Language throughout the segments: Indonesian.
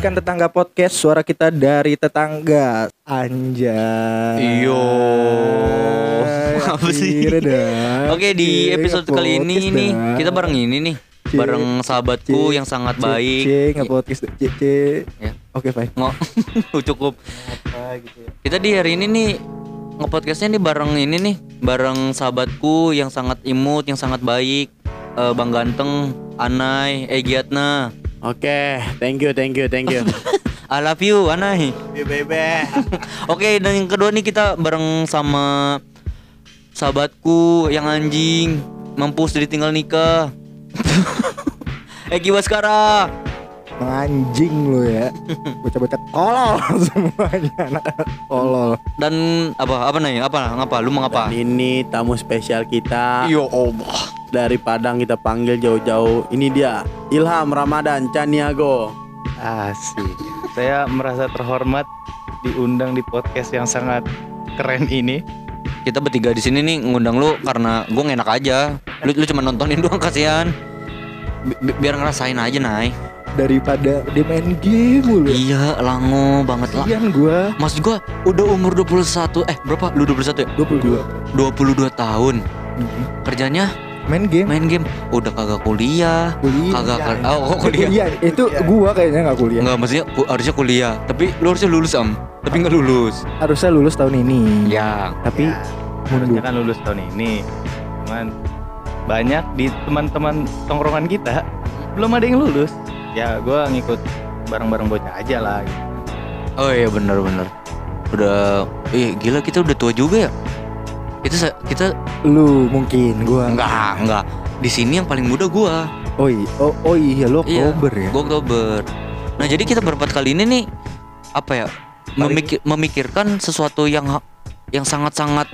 menyaksikan Tetangga Podcast Suara kita dari tetangga Anjay Iyo. Apa sih? Oke di episode kali ini nih kita bareng ini nih Cie, bareng sahabatku cie, yang sangat cie, baik. Cie, nge-podcast Cie, cie. Ya. Oke fine Ngo cukup. gitu Kita di hari ini nih ngepodcastnya nih bareng ini nih bareng sahabatku yang sangat imut, yang sangat baik, Eh, Bang Ganteng, Anai, Egiatna. Oke, thank you, thank you, thank you. I love you, Anai. Bebe. Oke, dan yang kedua nih kita bareng sama sahabatku yang anjing, mampus ditinggal nikah. Egi Baskara. Menganjing lu ya Bocah-bocah tolol semuanya Anak-anak tolol Dan apa apa nih? Apa ngapa? Lu mau ngapa? Dan ini tamu spesial kita Yo Allah. Dari Padang kita panggil jauh-jauh. Ini dia Ilham Ramadan Caniago. Asik. Saya merasa terhormat diundang di podcast yang sangat keren ini. Kita bertiga di sini nih ngundang lu karena gue enak aja. Lu lu cuma nontonin doang kasihan. Bi- bi- biar ngerasain aja, Nay. Daripada dia main game mulu Iya, lango banget lah. Kasian gua Maksud gua udah umur 21 eh berapa? Lu 21 ya? 22 22 tahun. Mhm. Kerjanya Main game main game. Udah kagak kuliah. Kuliah Kagak Ya, ker- oh, oh, kuliah. Kuliah Itu gua kayaknya gak kuliah Enggak, maksudnya ku- harusnya kuliah. Tapi lu harusnya lulus, Am. Tapi nggak lulus. Harusnya lulus tahun ini Ya. Tapi Harusnya mundur kan lulus tahun ini. Cuman banyak di teman-teman tongkrongan kita belum ada yang lulus. Ya gue ngikut bareng-bareng bocah aja lah. Gitu. Oh iya bener Udah Ih gila kita udah tua juga ya Kita sa- kita Lu mungkin gua. Enggak enggak. Di sini yang paling muda gua. Oh iya Oh, oh iya lu Iya. Oktober ya? Gua Oktober. Nah jadi kita berempat kali ini nih Apa ya memikir, Memikirkan sesuatu yang Yang sangat-sangat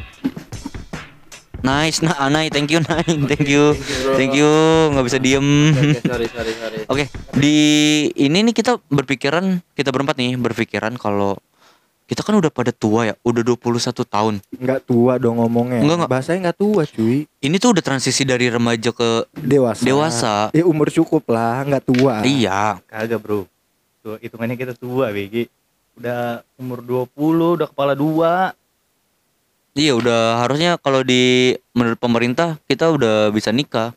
Nice. Nah Anai thank you Nai Thank you. Thank you nggak bisa diem. Sorry, sorry, sorry. Oke, di ini nih kita berpikiran, kita berempat nih berpikiran kalau kita kan udah pada tua ya, udah 21 tahun. Nggak tua dong ngomongnya Enggak, enggak. Bahasanya nggak tua cuy Ini tuh udah transisi dari remaja ke Dewasa dewasa. Ya umur cukup lah Nggak tua Iya. Kagak bro. Tuh hitungannya kita tua BG. Udah umur 20, udah kepala dua. Iya, udah harusnya kalau di menurut pemerintah kita udah bisa nikah.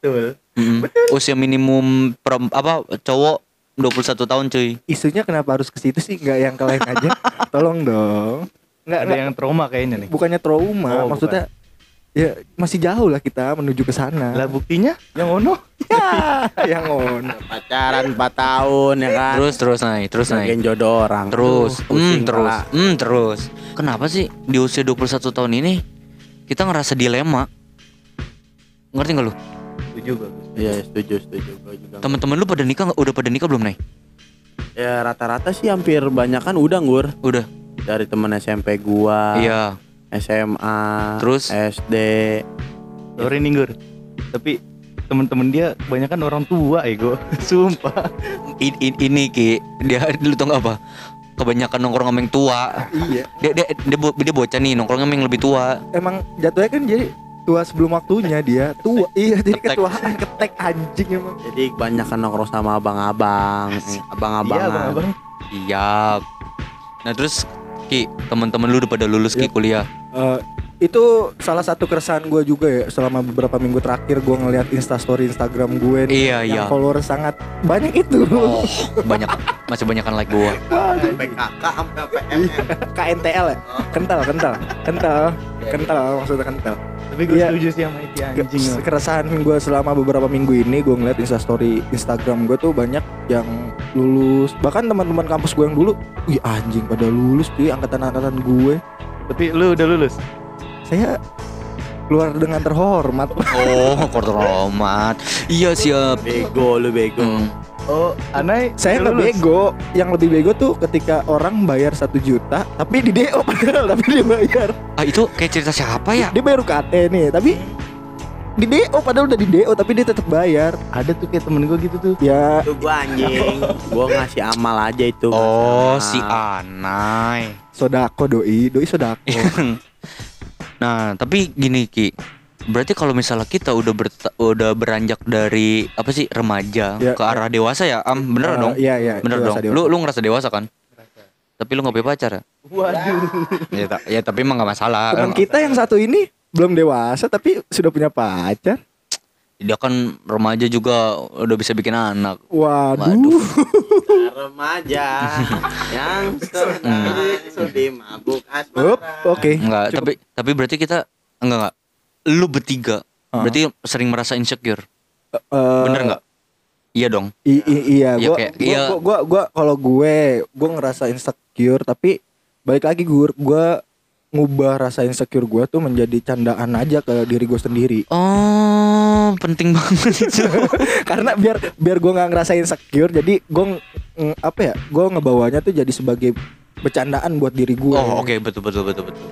Betul. Mm-mm. Usia minimum perem- apa cowok 21 tahun cuy. Isunya kenapa harus ke situ sih Nggak yang ke lain aja Tolong dong Nggak, Ada yang trauma kayaknya nih. bukannya trauma, Oh, maksudnya ya masih jauh lah kita menuju ke sana. Lah buktinya yang ono. ya, yang on. Pacaran 4 tahun ya kan. Terus terus naik, terus naik. Bagian jodoh orang. Terus, hmm, terus, pala. hmm, terus. Kenapa sih di usia 21 tahun ini kita ngerasa dilema? Ngerti nggak lu? Setuju bagus. Iya, setuju, setuju. Gua juga. Teman-teman lu pada nikah nggak? Udah pada nikah belum, Nay? Ya rata-rata sih hampir banyak kan udah ngur Udah. dari temen SMP gua, Iya. SMA, Terus? SD. Sorry nih Gur. Tapi temen-temen dia kebanyakan orang tua ego. Sumpah. I- i- ini Ki, dia lu tau nggak apa? Kebanyakan nongkrong sama yang tua. Iya. Dia dia dia, bo- dia bocah nih nongkrong sama yang lebih tua. Emang jatuhnya kan jadi tua sebelum waktunya dia. Tua. Iya, jadi Ketek. ketuaan ketek anjing emang. Jadi kebanyakan nongkrong sama abang-abang, abang-abang. Iya bang-abang. Iya. Nah, terus Ki, teman-teman lu udah pada lulus Ki Yap. kuliah. Eh, itu salah satu keresahan gue juga ya selama beberapa minggu terakhir gue ngeliat instastory Instagram gue nih Iya, yang iya. follower sangat banyak itu Oh, banyak masih banyakan like gua. PKK sampai PMM. KNTL ya kental kental kental kental maksudnya kental Tapi gue Iya. setuju sih sama itu anjing. Ke- keresahan gue selama beberapa minggu ini gue ngeliat instastory Instagram gue tuh banyak yang lulus bahkan teman-teman kampus gue yang dulu wih anjing pada lulus tuh angkatan-angkatan gue Tapi lu udah lulus? saya keluar dengan terhormat Oh, kortomat. Iya, siap. Bego lu bego. Hmm. Oh, Anai saya nggak lulus? bego yang lebih bego tuh ketika orang bayar satu juta tapi di DO padahal tapi dia bayar Ah, itu kayak cerita siapa ya? dia bayar UKT nih tapi di DO padahal udah di DO tapi dia tetap bayar Ada tuh kayak temen gue gitu tuh. ya Itu gua anjing. gua ngasih amal aja itu. Oh, si. Anai. sodako doi doi sodako Nah, tapi gini Ki. Berarti kalau misalnya kita udah ber- udah beranjak dari apa sih remaja Ya, ke arah dewasa ya am bener Eh, dong Iya iya. bener dong dewasa, lu lu ngerasa dewasa kan tapi lu nggak punya pacar ya Waduh. ya, ta- ya tapi emang nggak masalah Teman Emang- kita yang satu ini belum dewasa tapi sudah punya pacar. dia kan remaja juga udah bisa bikin anak Waduh. Waduh. remaja yang sedang sedih mabuk asmara. Oke. Enggak, Cukup. tapi tapi berarti kita enggak enggak. Lu bertiga Ah. berarti sering merasa insecure. Eh, Bener enggak? Iya dong. I- i- iya, Iya, gua, kayak- gua, iya. gua, gua, gua kalau gue, gue ngerasa insecure, tapi balik lagi gue, gue ngubah rasa insecure gue tuh menjadi candaan aja ke diri gue sendiri. Oh, penting banget itu. Karena biar biar gue nggak ngerasa insecure, jadi gue ng- apa ya, gue ngebawanya tuh jadi sebagai bercandaan buat diri gue. oh, oke, betul betul betul betul.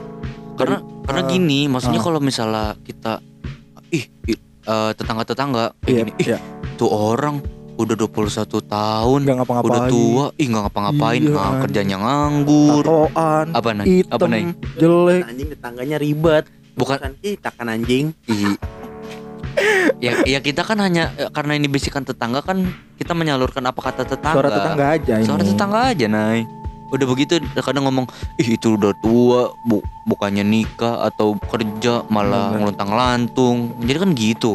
Karena karena ah, gini, maksudnya ah. kalau misalnya kita ih, eh, tetangga-tetangga kayak Iya, gini, ih, iya. tuh orang udah 21 tahun, Nggak ngapa-ngapain. udah tua, ih nggak ngapa-ngapain, Iya, ah, kan. kerjanya nganggur. Tatoan, Apa hitam, Apa Nay? jelek. anjing tetangganya ribet Bukan bukan kita kan anjing Ih. ya, ya kita kan hanya karena ini bisikan tetangga kan kita menyalurkan apa kata tetangga. Suara tetangga aja ini. Suara tetangga aja, Nay. Udah begitu kadang ngomong, "Ih, itu udah tua, bu bukannya nikah atau kerja malah Bener. ngeluntang lantung." Jadi kan gitu.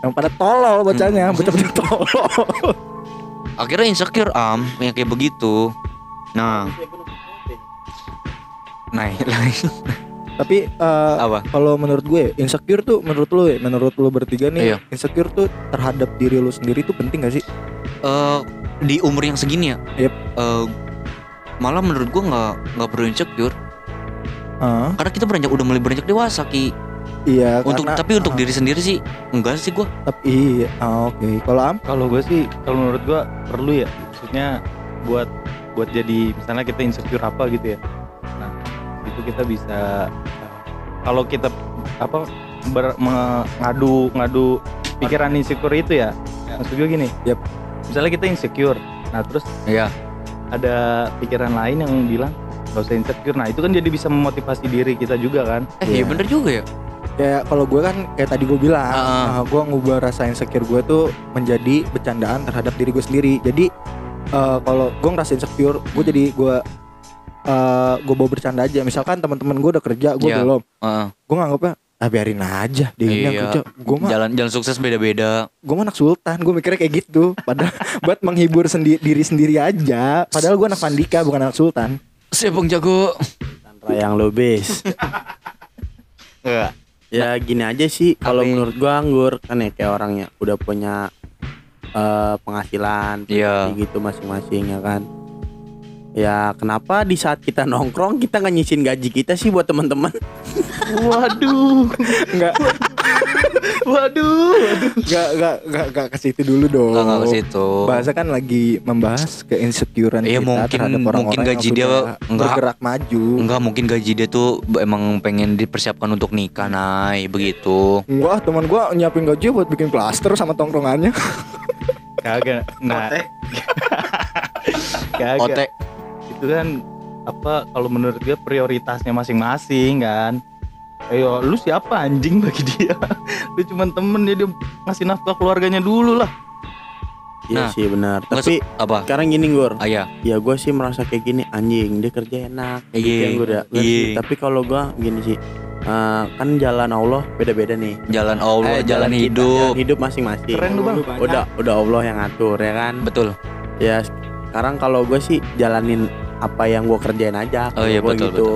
Yang pada tolol Hmm. bocahnya, bocah-bocah tolol. Akhirnya insecure am yang kayak begitu. Nah, naik lagi. Tapi eh, apa? kalau menurut gue insecure tuh menurut lu ya, menurut lu bertiga nih Iya. insecure tuh terhadap diri lu sendiri tuh penting gak sih? Eh di umur yang segini ya. Yep. eh, malah menurut gua nggak nggak perlu insecure Ah, karena kita beranjak udah mulai beranjak dewasa ki iya. untuk karena- tapi untuk ah, diri sendiri sih enggak sih gua tapi iya. Ah, Oke. Kalau am? Kalau gue sih, kalau menurut gue perlu ya. Maksudnya buat buat jadi misalnya kita insecure apa gitu ya. Nah, itu kita bisa uh, kalau kita apa ber, mengadu ngadu pikiran insecure itu ya. Maksud gue gini. Yap. Misalnya kita insecure. Nah, terus Iya. Ada pikiran lain yang bilang gak usah insecure. Nah, itu kan jadi bisa memotivasi diri kita juga kan. eh iya Iya. bener juga ya Kayak kalau gue kan kayak tadi gue bilang, Ah, ah, gue ngubah rasa insecure gue tuh menjadi bercandaan terhadap diri gue sendiri. Jadi eh, kalau gue ngerasa insecure, gue jadi gue eh gue bawa bercanda aja. Misalkan teman-teman gue udah kerja, gue Iya. belum. Heeh. Gue nganggapnya ah biarin aja dia Iya. kerja. Gue mah jalan jalan sukses beda-beda gue mah anak sultan gue mikirnya kayak gitu padahal buat menghibur sendi diri sendiri aja padahal gue anak Pandika bukan anak sultan siap bang jago Tanra yang lo bis Enggak. ya gini aja sih kalau menurut gua anggur kan ya kayak orangnya udah punya eh, penghasilan Iya. gitu masing-masing ya kan ya kenapa di saat kita nongkrong kita nggak nyisin gaji kita sih buat teman-teman Waduh. nggak Waduh. nggak nggak nggak nggak ke situ dulu dong Enggak enggak ke situ. bahasa kan lagi membahas keinsecurean Iya, kita mungkin- terhadap orang-orang mungkin yang gaji sudah dia enggak. bergerak maju Enggak mungkin gaji dia tuh emang pengen dipersiapkan untuk nikah, Nay, begitu. Wah teman gue nyiapin gaji buat bikin plaster sama tongkrongannya Kagak. Nah. Kagak. Otek. Itu kan apa kalau menurut dia prioritasnya masing-masing kan Ayo, lu siapa anjing bagi dia? lu cuman temen dia, dia ngasih nafkah keluarganya dulu lah. iya Nah, sih benar tapi Apa? sekarang gini gur Ah, iya. ya gue sih merasa kayak gini anjing dia kerja enak gitu Iya, ya, Gur, ya. Iya. sih. tapi kalau gue gini sih eh, kan jalan Allah beda-beda nih Jalan Allah, Eh, jalan, kita, hidup. jalan hidup masing-masing Keren lu bang. udah udah Allah yang ngatur ya kan Betul. ya sekarang kalau gue sih jalanin apa yang gue kerjain aja Oh, iya, gua betul, gitu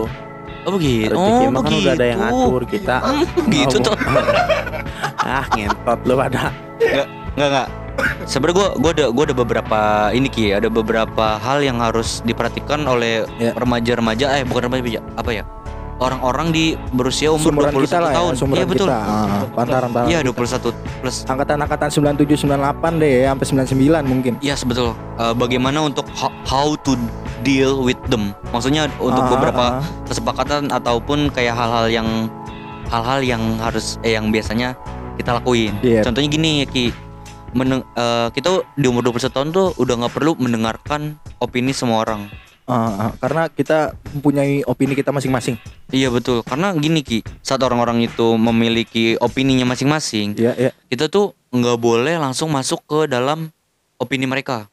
Oh begitu. rezeki Oh mah kan udah ada yang ngatur kita Gitu Oh, tuh. ah ngentot lu pada Enggak enggak. Sebenarnya gua gua ada gua ada beberapa ini Ki, ada beberapa hal yang harus diperhatikan oleh Ya. remaja-remaja eh bukan remaja, apa ya? Orang-orang di berusia umur Sumuran 21 kita lah ya tahun. sumuran Iya betul. kita ah, pantaran-pantaran Iya, kita. 21 plus. angkatan-angkatan 97 98 deh ya sampai 99 mungkin Iya, betul. Eh, bagaimana untuk ho- how to deal with them? Maksudnya untuk Ah, beberapa ah, kesepakatan ataupun kayak hal-hal yang hal-hal yang harus eh yang biasanya kita lakuin. Iya. Contohnya gini ya Ki. Meneng- eh, kita di umur 21 tahun tuh udah nggak perlu mendengarkan opini semua orang. Ah, karena kita mempunyai opini kita masing-masing. Iya betul. Karena gini Ki, saat orang-orang itu memiliki opininya masing-masing, Ya, ya. kita tuh nggak boleh langsung masuk ke dalam opini mereka.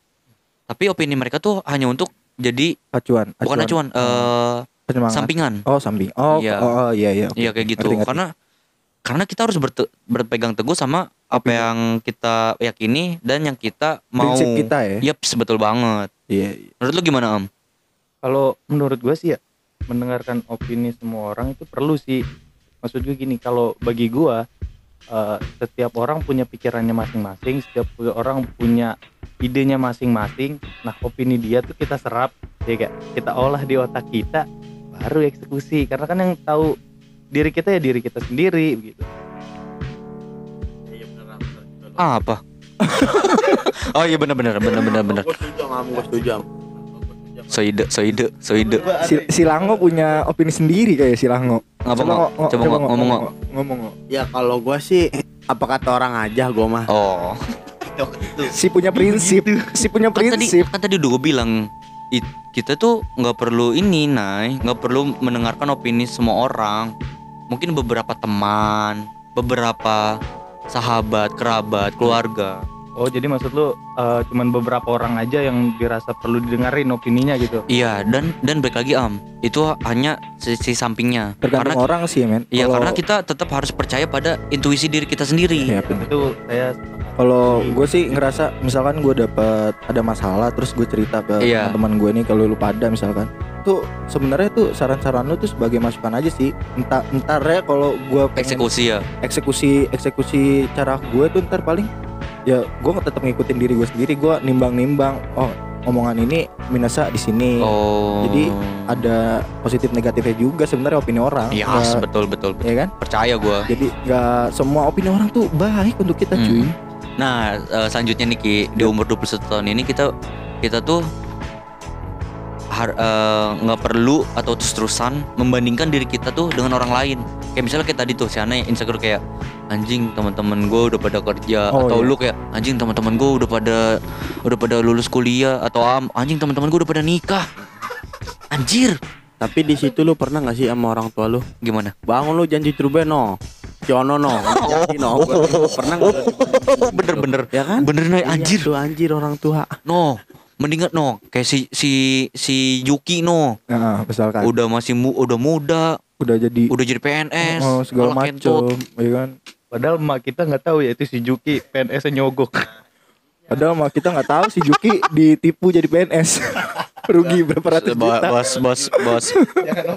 Tapi opini mereka tuh hanya untuk jadi Acuan, bukan acuan, eh penyemangat. sampingan. Oh, samping. Oh, Iya. oh, oh, iya, iya. oke. Iya kayak gitu. Ngerti, ngerti. Karena karena kita harus berte- berpegang teguh sama apa yang kita yakini dan yang kita mau. prinsip kita ya. Yep, betul banget. Iya. iya. Menurut lu gimana Om? Kalau menurut gue sih ya mendengarkan opini semua orang itu perlu sih. Maksud gue gini, kalau bagi gue eh, setiap orang punya pikirannya masing-masing, setiap orang punya idenya masing-masing. Nah, opini dia tuh kita serap, ya kayak kita olah di otak kita, baru eksekusi. Karena kan yang tahu diri kita ya diri kita sendiri begitu. Ah, apa? oh iya benar-benar benar-benar benar. Gue setuju gue setuju. Soide, soide, soide. Si, si Lango punya opini sendiri kayak si Lango. Ngapa Coba ngok, Coba ngomong ngok. Ngomong ngok. Ya kalau gue sih apa kata orang aja gue mah. Oh. Si punya prinsip, si punya Kan tadi prinsip. kan tadi udah gue bilang it- kita tuh nggak perlu ini, Nay, nggak perlu mendengarkan opini semua orang. Mungkin beberapa teman, beberapa sahabat, kerabat, keluarga. Oh, jadi maksud lu eh, cuman beberapa orang aja yang dirasa perlu didengarin opininya gitu. Iya, dan dan balik lagi Am, itu hanya sisi sampingnya. Tergantung karena orang sih, men. Iya, Kalau- karena kita tetap harus percaya pada intuisi diri kita sendiri. Iya, bener. Itu saya Kalau gue sih ngerasa misalkan gue dapat ada masalah terus gue cerita ke Iya. teman-teman gue nih kalau lu pada misalkan tuh sebenarnya tuh saran-saran lu tuh sebagai masukan aja sih entah entar ya kalau gue Eksekusi ya. eksekusi eksekusi cara gue tuh ntar paling ya gue tetap ngikutin diri gue sendiri gue nimbang-nimbang oh omongan ini minusnya di sini Oh. Jadi, ada positif negatifnya juga sebenarnya opini orang Iya, Nggak- betul betul. ya kan Percaya gua. jadi nggak semua opini orang tuh baik untuk kita Hmm. cuy Nah, eh, selanjutnya nih Ki, di umur 21 tahun ini kita kita tuh har- eh, nggak perlu atau terus-terusan membandingkan diri kita tuh dengan orang lain. Kayak misalnya kayak tadi tuh si Ana yang insecure kayak anjing teman-teman gue udah pada kerja Oh, atau iya. lu kayak anjing teman-teman gue udah pada udah pada lulus kuliah atau am anjing teman-teman gue udah pada nikah. Anjir, Tapi di situ lu pernah nggak sih sama orang tua lu? gimana? Bangun lu janji trube no. Ciono no. No. Pernah? Bener-bener. Ya kan? Bener nih Iya, anjir. tuh anjir orang tua. No, mendingan no kayak si si si Yuki no. nah, misalkan udah masih mu, udah muda udah jadi udah jadi PNS oh, segala malah kentut. macam ya kan padahal emak kita nggak tahu ya itu si Juki PNS nyogok. Padahal mah kita nggak tahu si Juki ditipu jadi PNS. Rugi berapa ratus juta. bos bos bos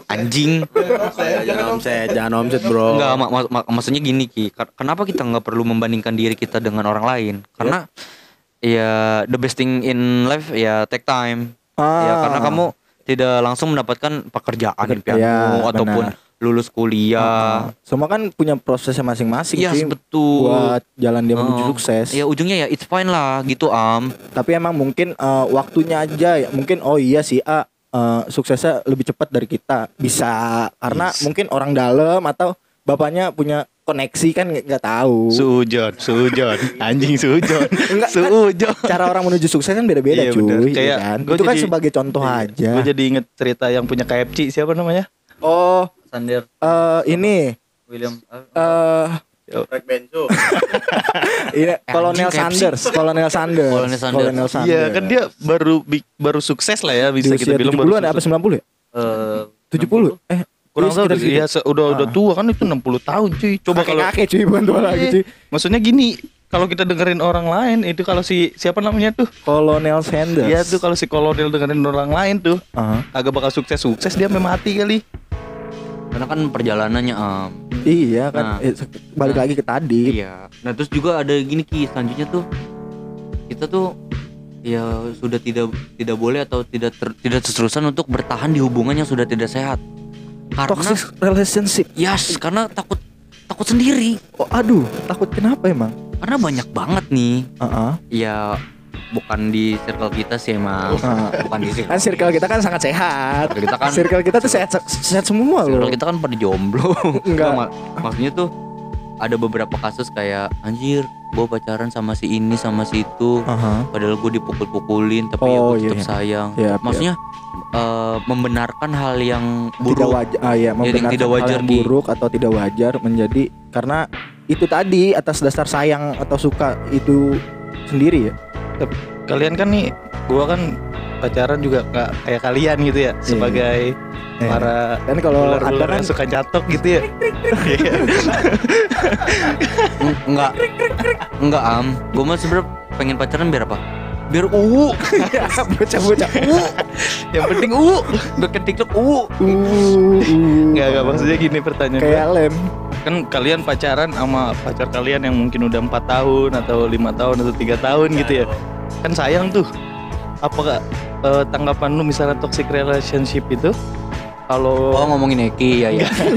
anjing Jangan omset, jangan omset bro. enggak mak mak- mak- maksudnya gini ki Ken- kenapa kita nggak perlu membandingkan diri kita dengan orang lain karena ya the best thing in life ya take time Ah. ya karena kamu tidak langsung mendapatkan pekerjaan Peker- impianmu ya, ataupun benar. lulus kuliah Ah. Semua kan punya prosesnya masing-masing Iya sih betul buat jalan dia menuju Oh. sukses. ya ujungnya ya it's fine lah gitu am Tapi emang mungkin eh, waktunya aja ya. Mungkin oh iya sih A eh, suksesnya lebih cepat dari kita. Bisa karena Yes. mungkin orang dalam atau bapaknya punya koneksi kan nggak tahu. Sujon, sujon, anjing sujon, Enggak, kan sujon. cara orang menuju sukses kan beda-beda Iya, cuy. bener. iya Kayak kan? Itu kan jadi- sebagai contoh aja. Gue jadi inget cerita yang punya KFC siapa namanya? Oh, Sander eh ini William eh Rek bensu. ini Kolonel KFC. Sanders, Kolonel Sanders. Kolonel Sanders. Kolonel Sanders. Iya kan dia baru baru sukses lah ya di bisa kita bilang 70-an baru apa sukses. 90 ya? eh 70? Eh, Kurang iya, tahu deh, se- udah udah Ah. tua kan itu 60 tahun cuy. Coba kalau kakek cuy bukan tua lagi Iya. cuy. maksudnya gini, kalau kita dengerin orang lain itu kalau si siapa namanya tuh? Kolonel Sanders. Iya tuh kalau si kolonel dengerin orang lain tuh Aha. agak bakal sukses sukses dia mati kali. karena kan perjalanannya am Iya kan Nah. eh, balik Nah. lagi ke tadi. Iya. Nah terus juga ada gini ki selanjutnya tuh kita tuh ya sudah tidak tidak boleh atau tidak ter- tidak terus-terusan untuk bertahan di hubungan yang sudah tidak sehat. Karena Toxic relationship. yes karena takut takut sendiri. Oh, aduh, takut kenapa emang? Karena banyak banget nih. Heeh. Ya bukan di circle kita sih emang. Ah. bukan di circle. Kan circle kita kan sangat sehat. Circle kita kan Circle kita tuh sehat sehat semua circle loh. kita kan pada jomblo. Enggak. mak- maksudnya tuh ada beberapa kasus kayak anjir gue pacaran sama si ini sama si itu Aha. padahal gue dipukul-pukulin tapi ya Oh, gue tetap iya. sayang Iya, maksudnya eh, membenarkan hal yang tidak buruk wajar ah, ya, membenarkan tidak hal wajar, yang Ki. buruk atau tidak wajar menjadi karena itu tadi atas dasar sayang atau suka itu sendiri ya Kalian kan nih, gua kan pacaran juga nggak kayak kalian gitu ya, sebagai Eh, para kan kalau anda kan suka catok gitu ya. Iya. Enggak enggak am. Gue mah sebenernya pengen pacaran biar apa? Biar uu bocah-bocah yang penting biar ke tiktok uu nggak nggak maksudnya gini pertanyaan kayak lem. Kan kalian pacaran sama pacar kalian yang mungkin udah empat tahun atau lima tahun atau tiga tahun gitu ya. Kan sayang tuh. Apa eh, tanggapan lu misalnya toxic relationship itu kalau oh ngomongin Eki ya ya ya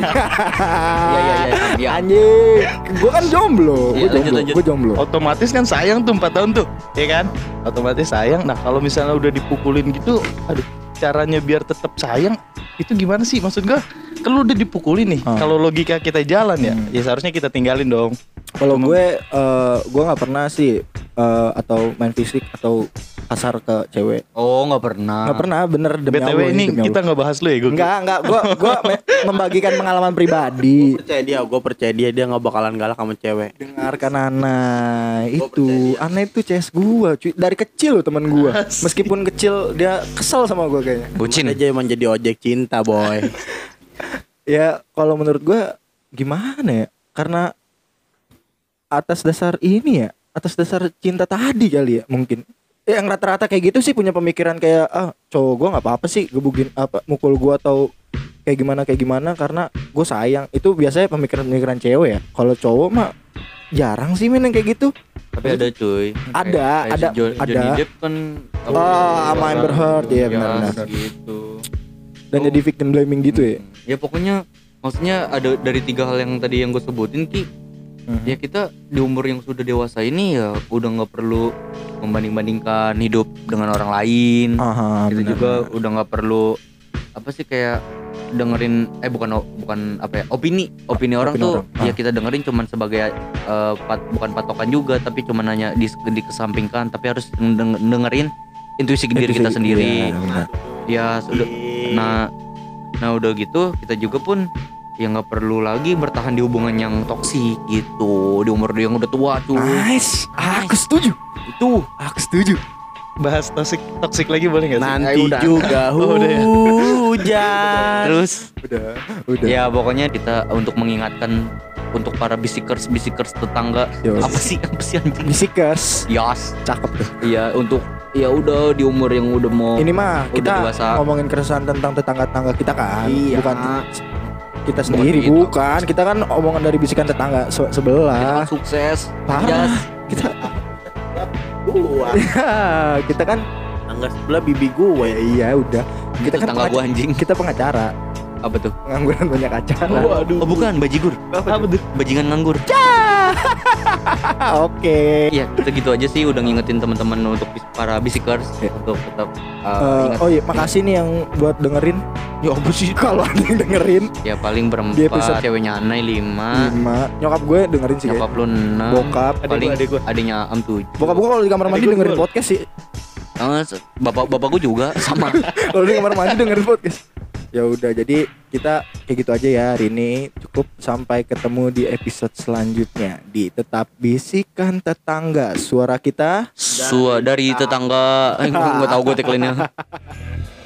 ya ya Am, ya anjing. Gua kan jomblo. Iya, gua lanjut, jomblo lanjut. gua jomblo. Otomatis kan sayang tuh empat tahun tuh ya kan? Otomatis sayang. Nah kalau misalnya udah dipukulin gitu aduh caranya biar tetap sayang itu gimana sih? Maksud gua kan lu udah dipukulin nih. Ah. kalau logika kita jalan ya Hmm. ya seharusnya kita tinggalin dong. Kalau gue eh, gua nggak pernah sih eh, atau main fisik atau kasar ke cewek oh nggak pernah nggak pernah bener demi btw Allah ini demi kita nggak bahas lu ya gua Enggak, enggak, gua gua me- membagikan pengalaman pribadi. percaya dia gue percaya dia dia nggak bakalan galak sama cewek Dengarkan Ana itu, Ana itu CS gua, cuy. Dari kecil loh teman gua. Meskipun kecil dia kesel sama gua kayaknya. bucin aja emang jadi ojek cinta boy Ya, kalau menurut gua gimana ya? Karena atas dasar ini ya, atas dasar cinta tadi kali ya mungkin. Ya, yang rata-rata kayak gitu sih punya pemikiran kayak ah cowok gua nggak apa-apa sih gebugin apa mukul gua atau kayak gimana kayak gimana karena gue sayang. Itu biasanya pemikiran-pemikiran cewek ya. Kalau cowok mah jarang sih men yang kayak gitu. Tapi ada cuy. Ada, Kayak- ada, si Jo- ada. Johnny Depp kan Oh, sama Amber Heard, Ya, benar-benar. gitu. Dan jadi victim blaming gitu ya? Ya pokoknya maksudnya ada dari tiga hal yang tadi yang gue sebutin ki ya kita di umur yang sudah dewasa ini ya udah nggak perlu membanding-bandingkan hidup dengan orang lain. Aha, kita benar, juga udah nggak perlu apa sih kayak dengerin eh bukan bukan apa ya opini opini orang Opini tuh orang, ya ah. kita dengerin cuman sebagai eh, pat- bukan patokan juga tapi cuman hanya di, dikesampingkan tapi harus deng- dengerin intuisi diri kita Intuisi, sendiri. iya, ya sudah. Nah nah udah gitu kita juga pun ya nggak perlu lagi bertahan di hubungan yang toksik gitu. Di umur yang udah tua tuh nice. Aku setuju. Itu. Aku setuju. Bahas toxic toxic lagi boleh nggak sih? nanti udah. juga. Oh, udah ya. hujan. Terus? Udah udah. Ya pokoknya kita untuk mengingatkan untuk para bisikers bisikers tetangga. Yo. apa sih? Apa sih anjing? Bisikers. Yas. Cakep tuh. Iya untuk ya udah di umur yang udah mau ini mah udah kita dewasa. ngomongin keresahan tentang tetangga-tetangga kita kan. Iya. bukan kita sendiri kita. bukan. Kita kan omongan dari bisikan tetangga se- kita sebelah kan sukses. Parah. Yas. kita gua. Ya, kita kan tangga sebelah bibi gue ya iya udah. Kita kan tetangga gua anjing. kita pengacara apa tuh? Pengangguran banyak acara oh bukan bajigur. Apa tuh? bajingan nganggur. Oke. Iya, kita gitu aja sih udah ngingetin teman-teman untuk para bisikers Iya. untuk tetap uh, ingat. oh iya makasih nih yang buat dengerin. Ya apa sih? Kalau ada yang dengerin. Ya paling Di episode- berempat, ceweknya Anai lima, lima. Nyokap gue dengerin sih ya. nyokap lu enam, bokap. Adik paling adik gua. adiknya Am tujuh. bokap gue kalau di kamar mandi Adik gue dengerin podcast sih. Bapak bapak gue juga sama. kalau di kamar mandi dengerin podcast ya udah jadi kita kayak gitu aja ya hari ini cukup sampai ketemu di episode selanjutnya di tetap bisikan tetangga suara kita Sua dari tetangga, eh, gue nggak tahu gue tagline-nya.